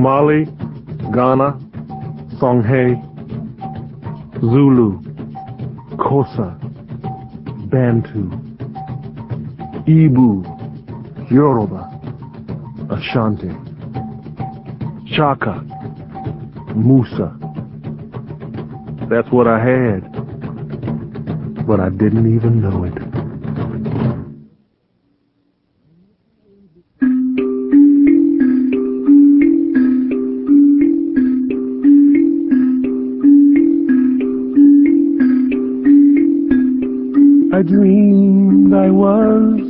Mali, Ghana, Songhay, Zulu, Xhosa, Bantu, Ibo, Yoruba, Ashanti, Chaka, Musa. That's what I had, but I didn't even know it. I dreamed I was